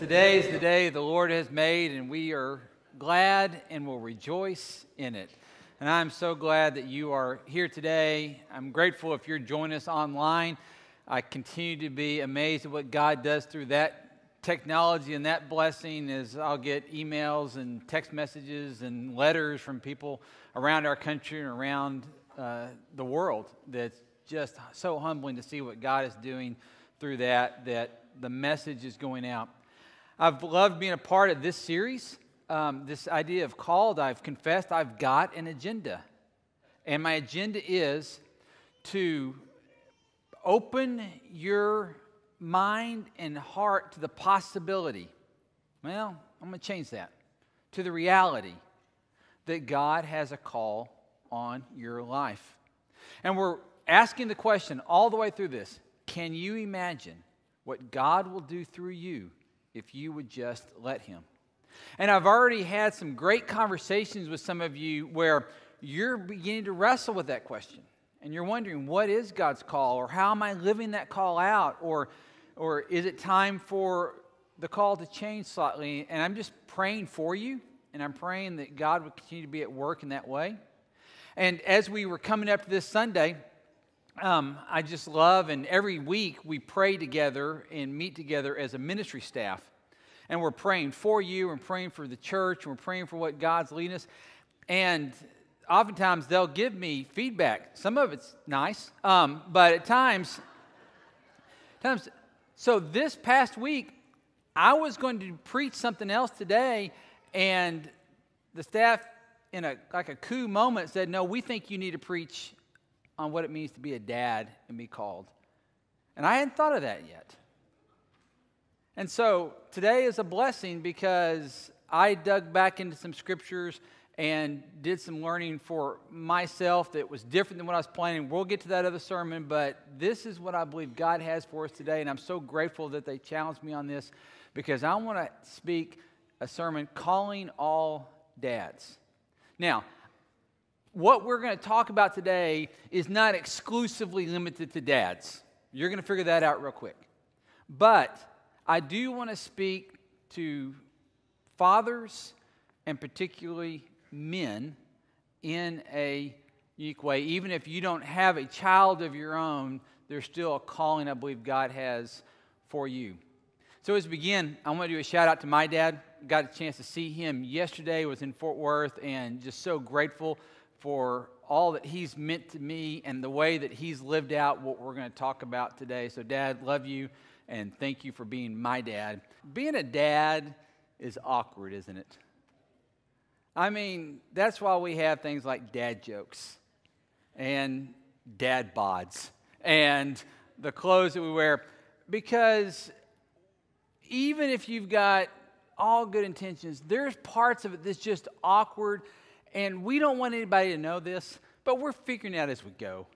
Today is the day the Lord has made, and we are glad and will rejoice in it. And I'm so glad that you are here today. I'm grateful if you're joining us online. I continue to be amazed at what God does through that technology and that blessing as I'll get emails and text messages and letters from people around our country and around uh, the world. That's just so humbling to see what God is doing through that, that the message is going out. I've loved being a part of this series. Um, this idea of called, I've confessed I've got an agenda. And my agenda is to open your mind and heart to the possibility. Well, I'm going to change that to the reality that God has a call on your life. And we're asking the question all the way through this can you imagine what God will do through you if you would just let Him. And I've already had some great conversations with some of you where you're beginning to wrestle with that question. And you're wondering, what is God's call? Or how am I living that call out? Or, or is it time for the call to change slightly? And I'm just praying for you. And I'm praying that God would continue to be at work in that way. And as we were coming up to this Sunday, um, I just love, and every week we pray together and meet together as a ministry staff. And we're praying for you and praying for the church, and we're praying for what God's leading us. And oftentimes they'll give me feedback. Some of it's nice, um, but at times, times. So this past week, I was going to preach something else today, and the staff, in a like a coup moment, said, "No, we think you need to preach on what it means to be a dad and be called. And I hadn't thought of that yet. And so today is a blessing because I dug back into some scriptures and did some learning for myself that was different than what I was planning. We'll get to that other sermon, but this is what I believe God has for us today. And I'm so grateful that they challenged me on this because I want to speak a sermon calling all dads. Now, what we're going to talk about today is not exclusively limited to dads. You're going to figure that out real quick. But I do want to speak to fathers and particularly men in a unique way. Even if you don't have a child of your own, there's still a calling I believe God has for you. So as we begin, I want to do a shout out to my dad. Got a chance to see him yesterday. Was in Fort Worth and just so grateful for all that he's meant to me and the way that he's lived out what we're going to talk about today. So, Dad, love you and thank you for being my dad. Being a dad is awkward, isn't it? I mean, that's why we have things like dad jokes and dad bods and the clothes that we wear because even if you've got all good intentions, there's parts of it that's just awkward and we don't want anybody to know this, but we're figuring out as we go.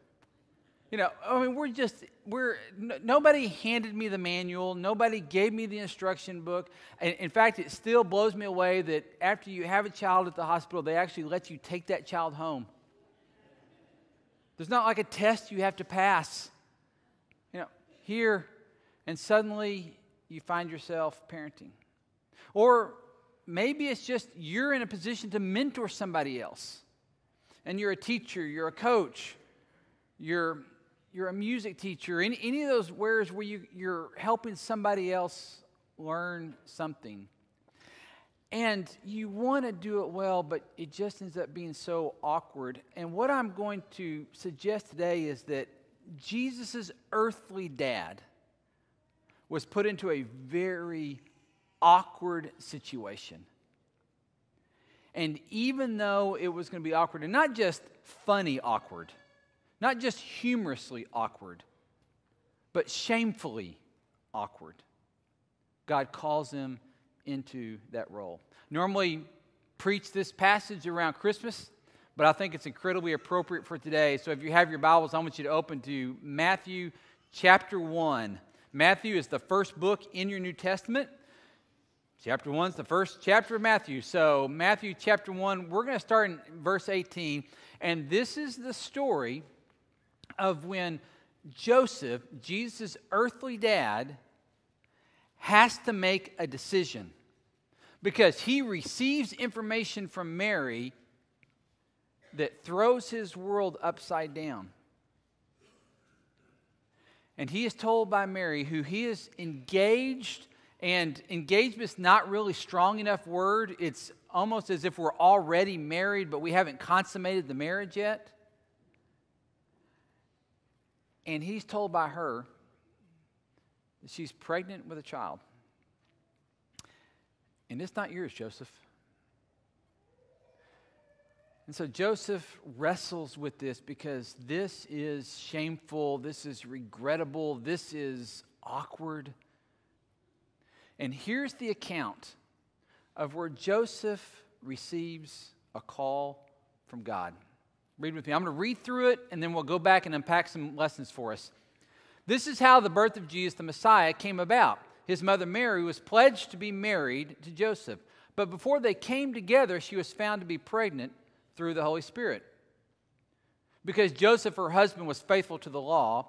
You know, I mean, we're just, we're, n- nobody handed me the manual. Nobody gave me the instruction book. And in fact, it still blows me away that after you have a child at the hospital, they actually let you take that child home. There's not like a test you have to pass. You know, here, and suddenly you find yourself parenting. Or maybe it's just you're in a position to mentor somebody else. And you're a teacher, you're a coach, you're, you're a music teacher, any, any of those wares where you, you're helping somebody else learn something. And you want to do it well, but it just ends up being so awkward. And what I'm going to suggest today is that Jesus' earthly dad was put into a very awkward situation. And even though it was going to be awkward, and not just funny awkward, not just humorously awkward, but shamefully awkward, God calls him into that role. Normally, preach this passage around Christmas, but I think it's incredibly appropriate for today. So if you have your Bibles, I want you to open to Matthew chapter 1. Matthew is the first book in your New Testament. Chapter 1 is the first chapter of Matthew. So, Matthew chapter 1, we're going to start in verse 18. And this is the story of when Joseph, Jesus' earthly dad, has to make a decision because he receives information from Mary that throws his world upside down. And he is told by Mary, who he is engaged, and engagement is not really strong enough word. It's almost as if we're already married, but we haven't consummated the marriage yet. And he's told by her that she's pregnant with a child. And it's not yours, Joseph. And so Joseph wrestles with this because this is shameful, this is regrettable, this is awkward. And here's the account of where Joseph receives a call from God. Read with me. I'm going to read through it and then we'll go back and unpack some lessons for us. This is how the birth of Jesus the Messiah came about. His mother Mary was pledged to be married to Joseph, but before they came together, she was found to be pregnant through the Holy Spirit. Because Joseph, her husband, was faithful to the law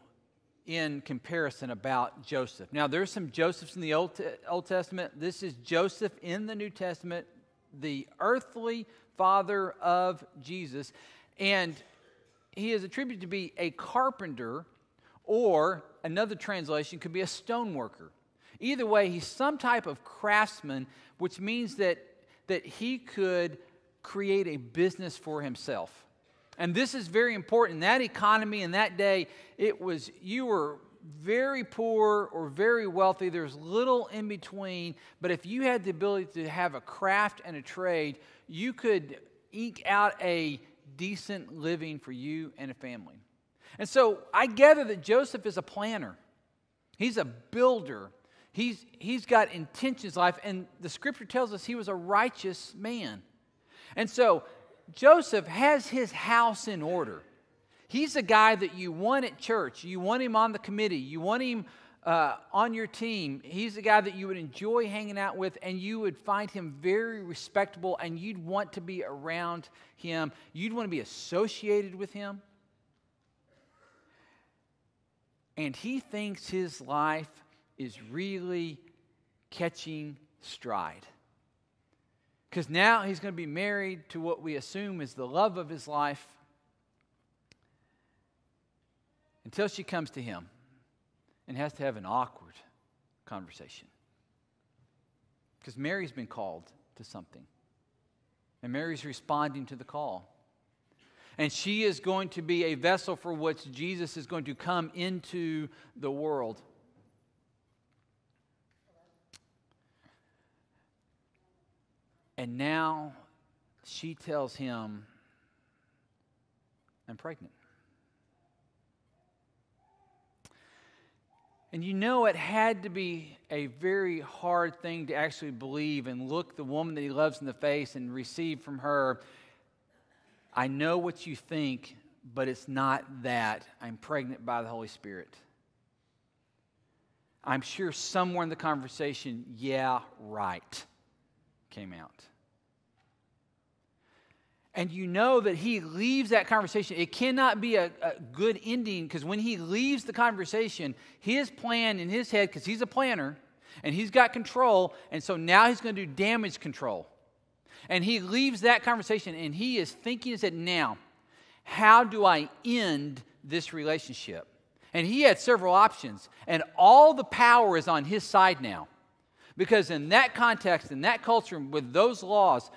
in comparison about Joseph. Now, there's some Josephs in the Old, Old Testament. This is Joseph in the New Testament, the earthly father of Jesus. And he is attributed to be a carpenter, or another translation could be a stoneworker. Either way, he's some type of craftsman, which means that, that he could create a business for himself. And this is very important. That economy, in that day, it was you were very poor or very wealthy. There's little in between. But if you had the ability to have a craft and a trade, you could eke out a decent living for you and a family. And so I gather that Joseph is a planner, he's a builder. He's, he's got intentions life, and the scripture tells us he was a righteous man. And so Joseph has his house in order. He's a guy that you want at church. You want him on the committee. You want him uh, on your team. He's a guy that you would enjoy hanging out with, and you would find him very respectable, and you'd want to be around him. You'd want to be associated with him. And he thinks his life is really catching stride. Because now he's going to be married to what we assume is the love of his life until she comes to him and has to have an awkward conversation. Because Mary's been called to something, and Mary's responding to the call. And she is going to be a vessel for which Jesus is going to come into the world. And now she tells him, I'm pregnant. And you know, it had to be a very hard thing to actually believe and look the woman that he loves in the face and receive from her, I know what you think, but it's not that. I'm pregnant by the Holy Spirit. I'm sure somewhere in the conversation, yeah, right, came out and you know that he leaves that conversation, it cannot be a, a good ending because when he leaves the conversation, his plan in his head, because he's a planner and he's got control, and so now he's going to do damage control. And he leaves that conversation and he is thinking, said, now, how do I end this relationship? And he had several options, and all the power is on his side now. Because in that context, in that culture, with those laws,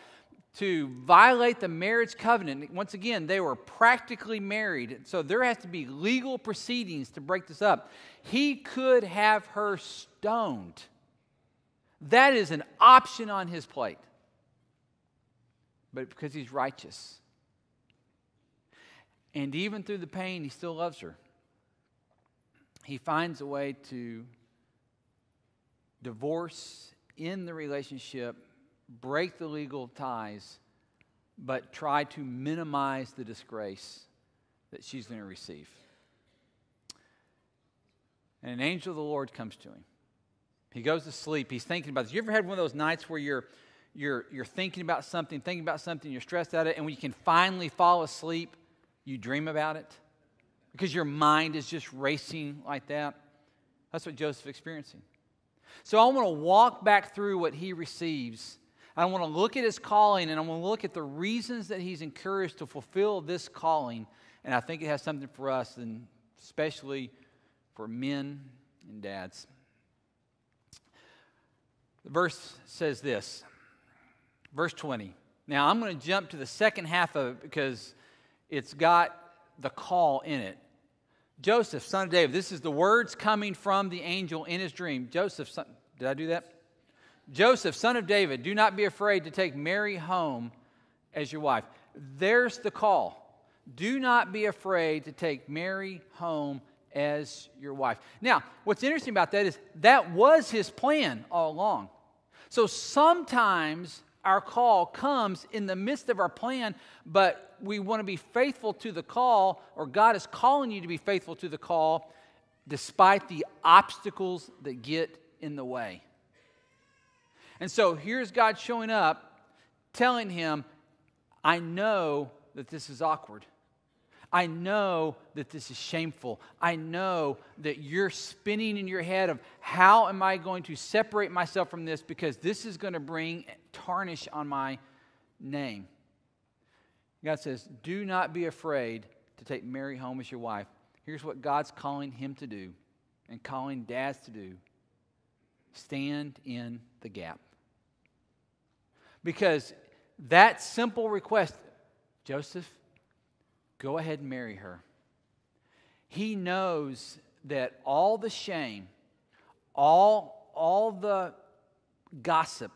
to violate the marriage covenant, once again, they were practically married. So there has to be legal proceedings to break this up. He could have her stoned. That is an option on his plate. But because he's righteous. And even through the pain, he still loves her. He finds a way to divorce in the relationship break the legal ties, but try to minimize the disgrace that she's going to receive. And an angel of the Lord comes to him. He goes to sleep. He's thinking about this. You ever had one of those nights where you're, you're, you're thinking about something, thinking about something, you're stressed out it, and when you can finally fall asleep, you dream about it? Because your mind is just racing like that. That's what Joseph's experiencing. So I want to walk back through what he receives I want to look at his calling and I want to look at the reasons that he's encouraged to fulfill this calling. And I think it has something for us, and especially for men and dads. The verse says this, verse 20. Now I'm going to jump to the second half of it because it's got the call in it. Joseph, son of David, this is the words coming from the angel in his dream. Joseph, son, did I do that? Joseph, son of David, do not be afraid to take Mary home as your wife. There's the call. Do not be afraid to take Mary home as your wife. Now, what's interesting about that is that was his plan all along. So sometimes our call comes in the midst of our plan, but we want to be faithful to the call, or God is calling you to be faithful to the call despite the obstacles that get in the way. And so here's God showing up, telling him, I know that this is awkward. I know that this is shameful. I know that you're spinning in your head of how am I going to separate myself from this because this is going to bring tarnish on my name. God says, Do not be afraid to take Mary home as your wife. Here's what God's calling him to do and calling dads to do stand in the gap. Because that simple request, Joseph, go ahead and marry her. He knows that all the shame, all, all the gossip,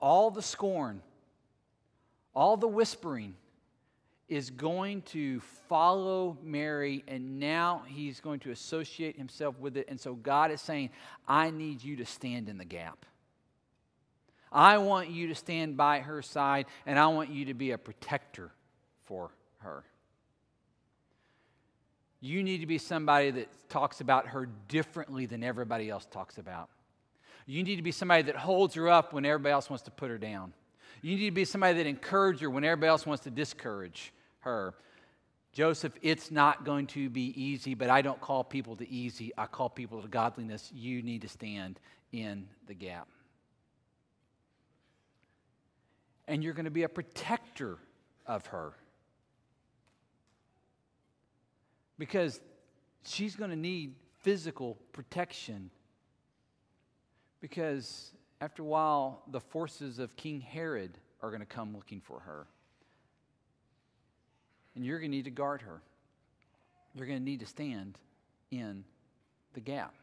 all the scorn, all the whispering is going to follow Mary, and now he's going to associate himself with it. And so God is saying, I need you to stand in the gap. I want you to stand by her side, and I want you to be a protector for her. You need to be somebody that talks about her differently than everybody else talks about. You need to be somebody that holds her up when everybody else wants to put her down. You need to be somebody that encourages her when everybody else wants to discourage her. Joseph, it's not going to be easy, but I don't call people to easy. I call people to godliness. You need to stand in the gap. and you're going to be a protector of her. Because she's going to need physical protection. Because after a while, the forces of King Herod are going to come looking for her. And you're going to need to guard her. You're going to need to stand in the gap.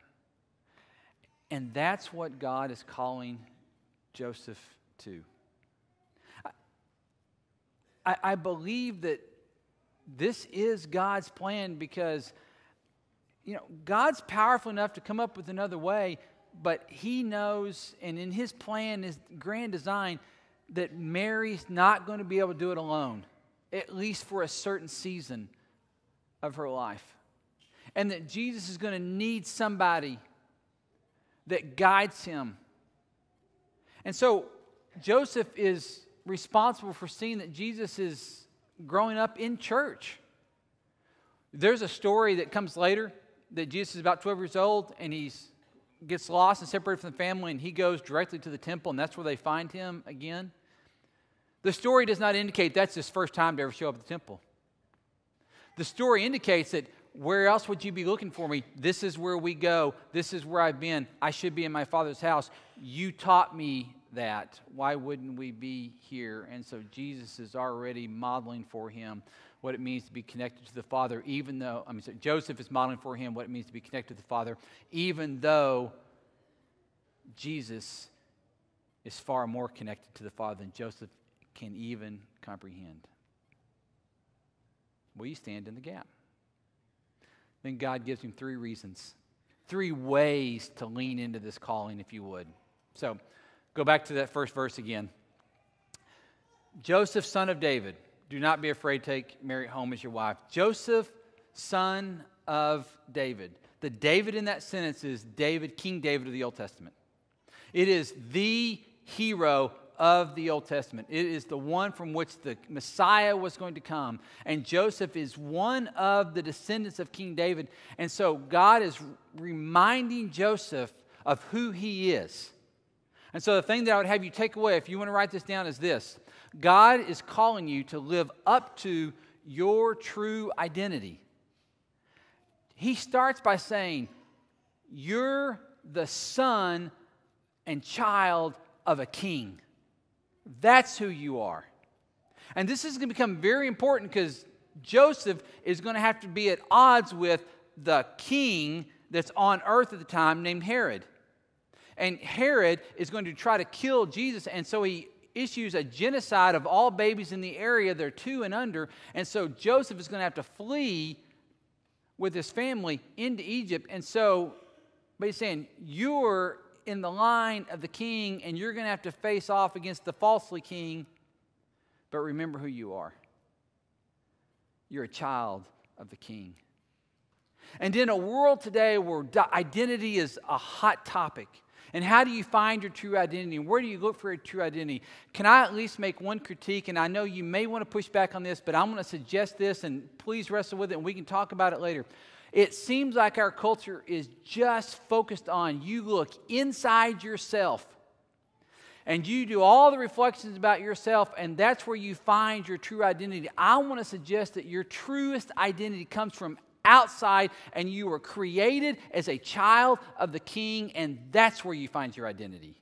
And that's what God is calling Joseph to. I, I believe that this is God's plan because, you know, God's powerful enough to come up with another way, but He knows, and in His plan, His grand design, that Mary's not going to be able to do it alone, at least for a certain season of her life. And that Jesus is going to need somebody that guides him. And so Joseph is responsible for seeing that Jesus is growing up in church. There's a story that comes later that Jesus is about 12 years old and he gets lost and separated from the family and he goes directly to the temple and that's where they find him again. The story does not indicate that's his first time to ever show up at the temple. The story indicates that Where else would you be looking for me? This is where we go. This is where I've been. I should be in my Father's house. You taught me that. Why wouldn't we be here? And so Jesus is already modeling for him what it means to be connected to the Father, even though, I mean, so Joseph is modeling for him what it means to be connected to the Father, even though Jesus is far more connected to the Father than Joseph can even comprehend. You stand in the gap? Then God gives him three reasons, three ways to lean into this calling, if you would. So go back to that first verse again. Joseph, son of David, do not be afraid take Mary home as your wife. Joseph, son of David. The David in that sentence is David, King David of the Old Testament. It is the hero of the Old Testament. It is the one from which the Messiah was going to come. And Joseph is one of the descendants of King David. And so God is reminding Joseph of who he is. And so the thing that I would have you take away, if you want to write this down, is this God is calling you to live up to your true identity. He starts by saying, You're the son and child of a king. That's who you are. And this is going to become very important because Joseph is going to have to be at odds with the king that's on earth at the time named Herod. And Herod is going to try to kill Jesus, and so he issues a genocide of all babies in the area. They're two and under. And so Joseph is going to have to flee with his family into Egypt. And so, but he's saying, You're in the line of the king, and you're going to have to face off against the falsely king. But remember who you are you're a child of the king. And in a world today where identity is a hot topic, and how do you find your true identity? And Where do you look for your true identity? Can I at least make one critique? And I know you may want to push back on this, but I'm going to suggest this, and please wrestle with it, and we can talk about it later. It seems like our culture is just focused on you look inside yourself and you do all the reflections about yourself, and that's where you find your true identity. I want to suggest that your truest identity comes from outside, and you were created as a child of the king, and that's where you find your identity.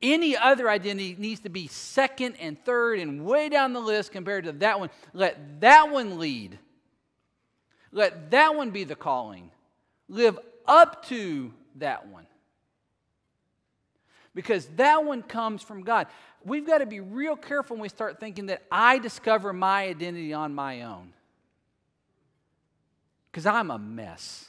Any other identity needs to be second and third and way down the list compared to that one. Let that one lead. Let that one be the calling. Live up to that one. Because that one comes from God. We've got to be real careful when we start thinking that I discover my identity on my own. Because I'm a mess.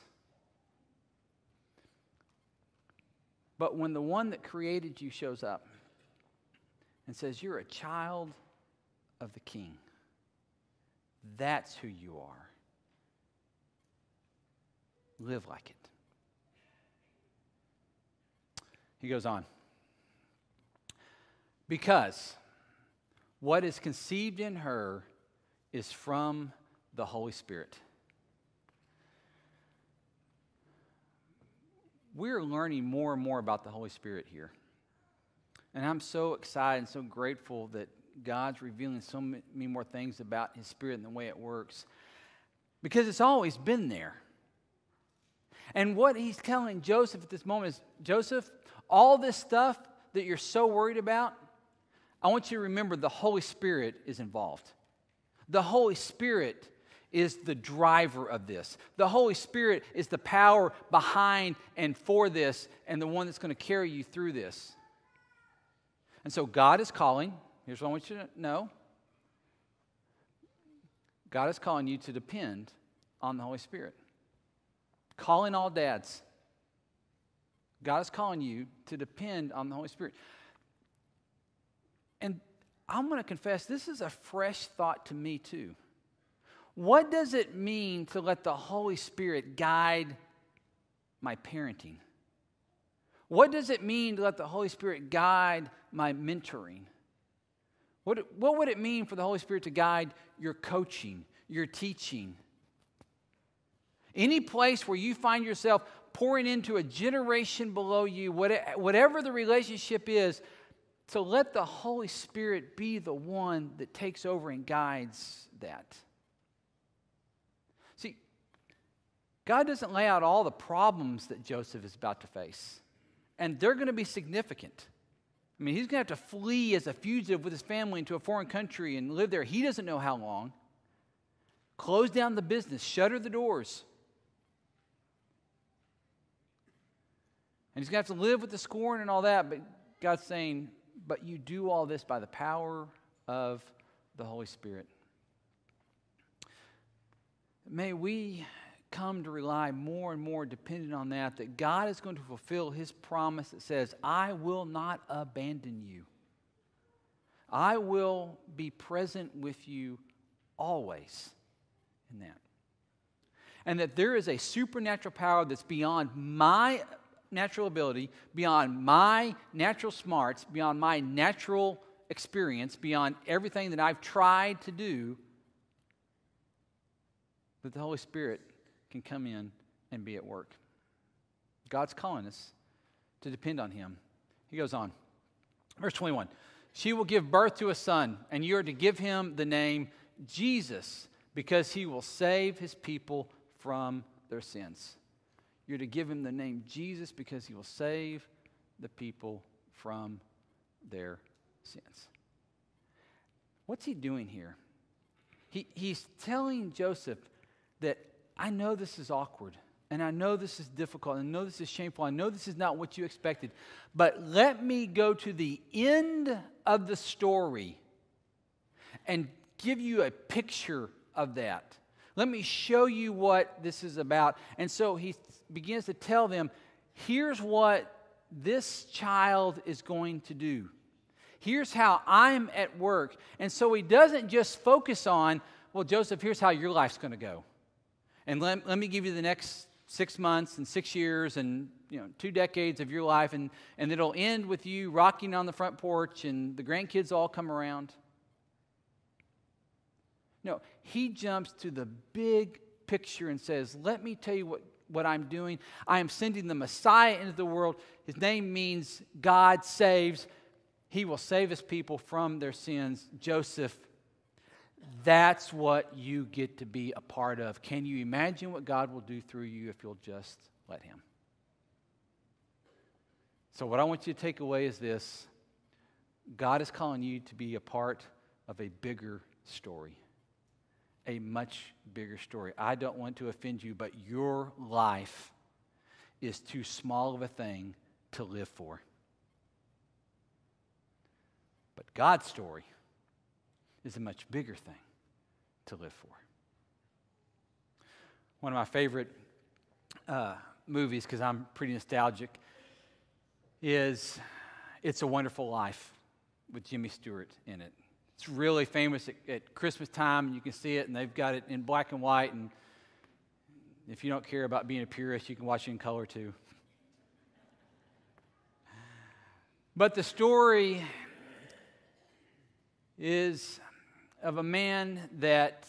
But when the one that created you shows up and says, You're a child of the king, that's who you are live like it. He goes on. Because what is conceived in her is from the Holy Spirit. We're learning more and more about the Holy Spirit here. And I'm so excited and so grateful that God's revealing so many more things about His Spirit and the way it works. Because it's always been there. And what he's telling Joseph at this moment is Joseph, all this stuff that you're so worried about, I want you to remember the Holy Spirit is involved. The Holy Spirit is the driver of this. The Holy Spirit is the power behind and for this, and the one that's going to carry you through this. And so God is calling. Here's what I want you to know God is calling you to depend on the Holy Spirit calling all dads. God is calling you to depend on the Holy Spirit. And I'm going to confess, this is a fresh thought to me too. What does it mean to let the Holy Spirit guide my parenting? What does it mean to let the Holy Spirit guide my mentoring? What, what would it mean for the Holy Spirit to guide your coaching, your teaching, any place where you find yourself pouring into a generation below you, whatever the relationship is, to let the Holy Spirit be the one that takes over and guides that. See, God doesn't lay out all the problems that Joseph is about to face, and they're going to be significant. I mean, he's going to have to flee as a fugitive with his family into a foreign country and live there. He doesn't know how long. Close down the business, shutter the doors. And he's going to have to live with the scorn and all that, but God's saying, but you do all this by the power of the Holy Spirit. May we come to rely more and more dependent on that, that God is going to fulfill his promise that says, I will not abandon you. I will be present with you always in that. And that there is a supernatural power that's beyond my natural ability, beyond my natural smarts, beyond my natural experience, beyond everything that I've tried to do, that the Holy Spirit can come in and be at work. God's calling us to depend on Him. He goes on. Verse 21 She will give birth to a son, and you are to give him the name Jesus, because he will save his people from their sins. You're to give him the name Jesus because he will save the people from their sins. What's he doing here? He, he's telling Joseph that I know this is awkward, and I know this is difficult, and I know this is shameful, I know this is not what you expected, but let me go to the end of the story and give you a picture of that. Let me show you what this is about. And so he begins to tell them here's what this child is going to do. Here's how I'm at work. And so he doesn't just focus on, well, Joseph, here's how your life's going to go. And let, let me give you the next six months and six years and you know two decades of your life and, and it'll end with you rocking on the front porch and the grandkids all come around no he jumps to the big picture and says let me tell you what, what i'm doing. I am sending the messiah into the world. His name means god saves. He will save his people from their sins. Joseph that's what you get to be a part of. Can you imagine what God will do through you if you'll just let Him? So, what I want you to take away is this. God is calling you to be a part of a bigger story, a much bigger story. I don't want to offend you, but your life is too small of a thing to live for. But God's story is a much bigger thing to live for. One of my favorite uh, movies, because I'm pretty nostalgic, is It's a Wonderful Life with Jimmy Stewart in it. It's really famous at, at Christmas time. and You can see it, and they've got it in black and white. And if you don't care about being a purist, you can watch it in color too. But the story is of a man that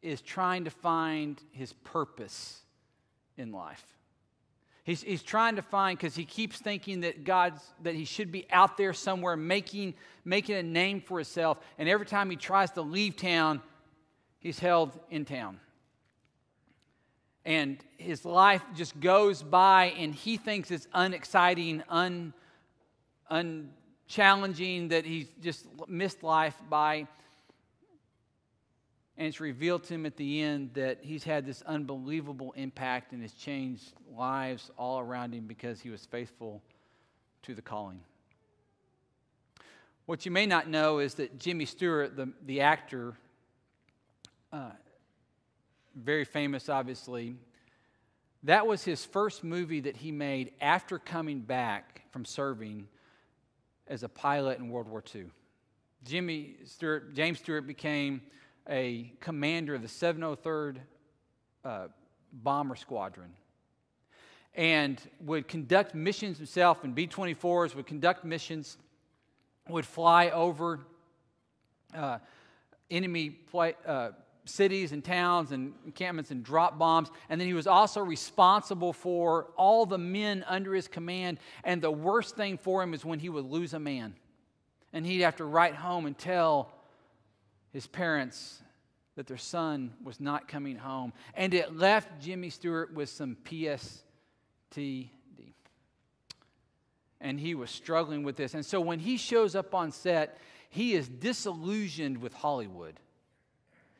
is trying to find his purpose in life. He's, he's trying to find because he keeps thinking that God's that he should be out there somewhere making making a name for himself. And every time he tries to leave town, he's held in town. And his life just goes by, and he thinks it's unexciting, un, un challenging that he's just missed life by. And it's revealed to him at the end that he's had this unbelievable impact and has changed lives all around him because he was faithful to the calling. What you may not know is that Jimmy Stewart, the, the actor, uh, very famous obviously, that was his first movie that he made after coming back from serving as a pilot in World War II. Jimmy Stewart, James Stewart became a commander of the 703rd uh, Bomber Squadron and would conduct missions himself and B 24s, would conduct missions, would fly over uh, enemy uh, cities and towns and encampments and drop bombs. And then he was also responsible for all the men under his command. And the worst thing for him is when he would lose a man. And he'd have to write home and tell his parents that their son was not coming home. And it left Jimmy Stewart with some PSTD. And he was struggling with this. And so when he shows up on set, he is disillusioned with Hollywood.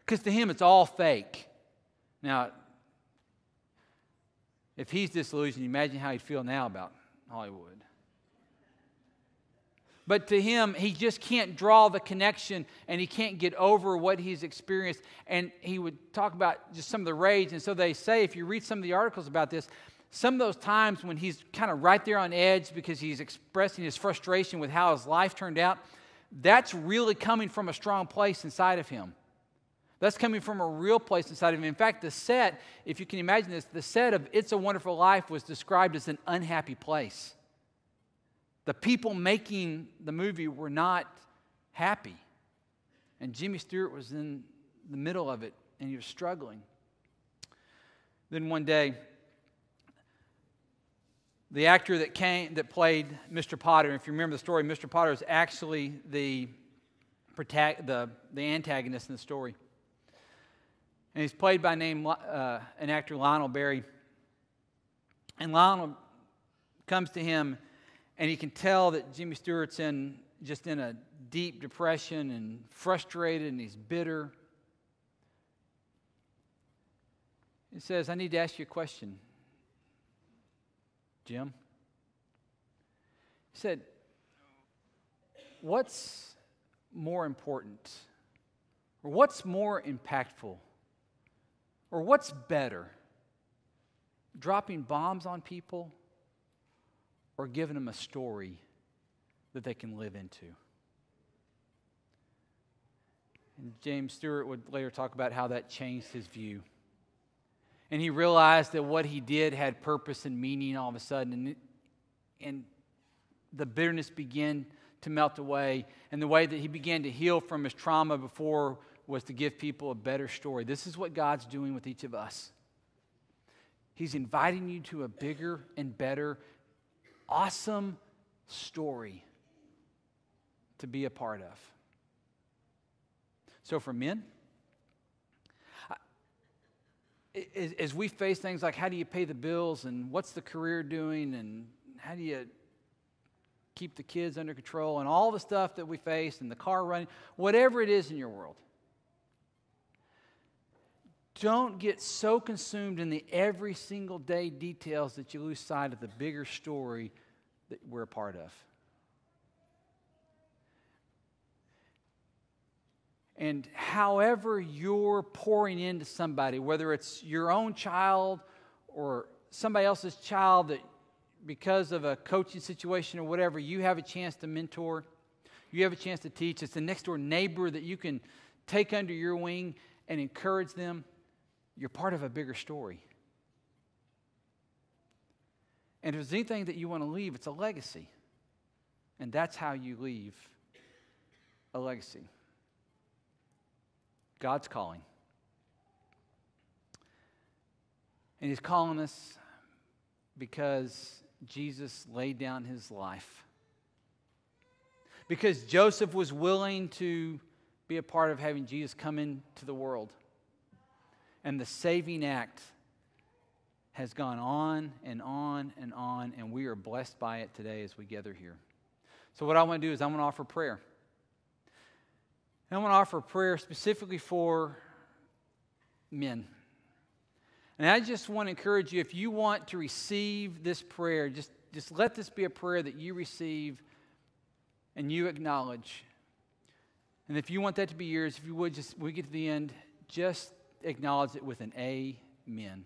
Because to him, it's all fake. Now, if he's disillusioned, imagine how he'd feel now about Hollywood. But to him, he just can't draw the connection and he can't get over what he's experienced. And he would talk about just some of the rage. And so they say, if you read some of the articles about this, some of those times when he's kind of right there on edge because he's expressing his frustration with how his life turned out, that's really coming from a strong place inside of him. That's coming from a real place inside of him. In fact, the set, if you can imagine this, the set of It's a Wonderful Life was described as an unhappy place. The people making the movie were not happy. And Jimmy Stewart was in the middle of it and he was struggling. Then one day, the actor that came that played Mr. Potter, if you remember the story, Mr. Potter is actually the, the, the antagonist in the story. And he's played by name uh, an actor Lionel Barry. And Lionel comes to him and he can tell that Jimmy Stewart's in just in a deep depression and frustrated and he's bitter. He says, I need to ask you a question, Jim. He said, What's more important? Or what's more impactful? Or what's better? Dropping bombs on people? Or giving them a story that they can live into. And James Stewart would later talk about how that changed his view. And he realized that what he did had purpose and meaning all of a sudden. And, and the bitterness began to melt away. And the way that he began to heal from his trauma before was to give people a better story. This is what God's doing with each of us. He's inviting you to a bigger and better awesome story to be a part of. So, for men, as we face things like how do you pay the bills and what's the career doing and how do you keep the kids under control and all the stuff that we face and the car running, whatever it is in your world, don't get so consumed in the every single day details that you lose sight of the bigger story that we're a part of. And however you're pouring into somebody, whether it's your own child or somebody else's child that because of a coaching situation or whatever, you have a chance to mentor, you have a chance to teach. It's the next door neighbor that you can take under your wing and encourage them you're part of a bigger story. And if there's anything that you want to leave, it's a legacy. And that's how you leave a legacy. God's calling. And He's calling us because Jesus laid down His life. Because Joseph was willing to be a part of having Jesus come into the world. And the saving act has gone on and on and on, and we are blessed by it today as we gather here. So, what I want to do is I want to offer prayer. And I want to offer prayer specifically for men. And I just want to encourage you if you want to receive this prayer, just, just let this be a prayer that you receive and you acknowledge. And if you want that to be yours, if you would just, we get to the end, just acknowledge it with an amen.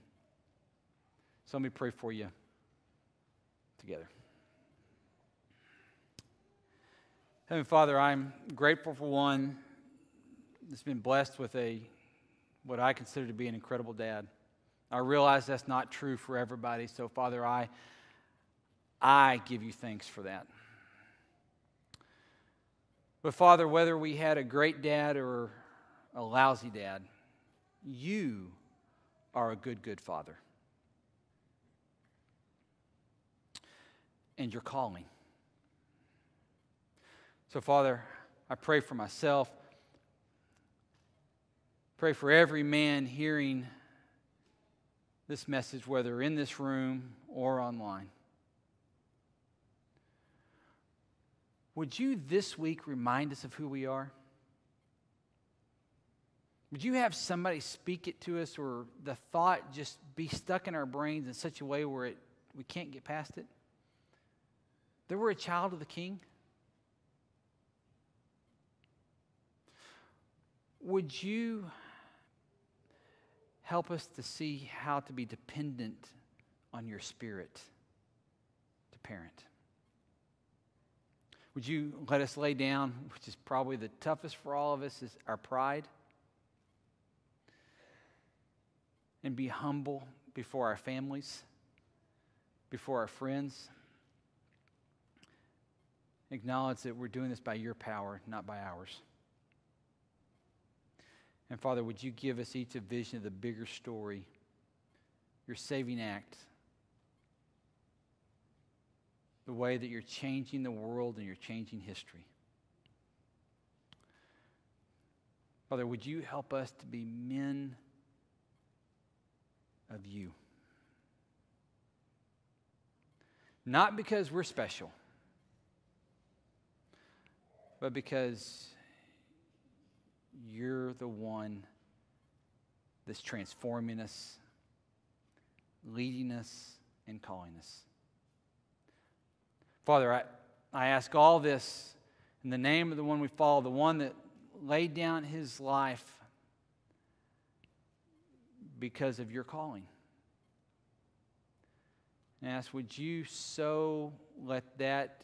So let me pray for you together. Heavenly Father, I'm grateful for one that's been blessed with a what I consider to be an incredible dad. I realize that's not true for everybody, so Father, I I give you thanks for that. But Father, whether we had a great dad or a lousy dad, you are a good, good father. And you're calling. So, Father, I pray for myself. Pray for every man hearing this message, whether in this room or online. Would you this week remind us of who we are? Would you have somebody speak it to us or the thought just be stuck in our brains in such a way where it, we can't get past it? That we're a child of the King? Would you help us to see how to be dependent on your spirit to parent? Would you let us lay down, which is probably the toughest for all of us, is our pride? And be humble before our families, before our friends. Acknowledge that we're doing this by your power, not by ours. And Father, would you give us each a vision of the bigger story, your saving act, the way that you're changing the world and you're changing history. Father, would you help us to be men of you? Not because we're special, but because you're the one that's transforming us, leading us, and calling us. Father, I, I ask all this in the name of the one we follow, the one that laid down his life because of your calling. And ask, would you so let that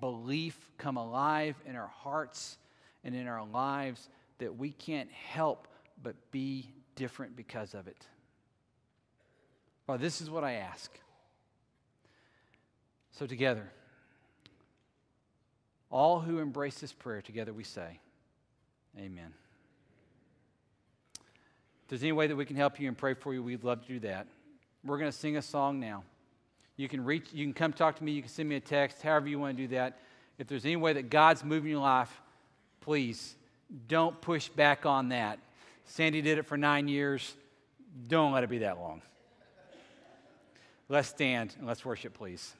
belief come alive in our hearts and in our lives that we can't help but be different because of it? Father, this is what I ask. So, together, all who embrace this prayer, together we say, Amen. There's any way that we can help you and pray for you, we'd love to do that. We're going to sing a song now. You can reach, you can come talk to me, you can send me a text, however you want to do that. If there's any way that God's moving your life, please don't push back on that. Sandy did it for nine years. Don't let it be that long. Let's stand and let's worship, please.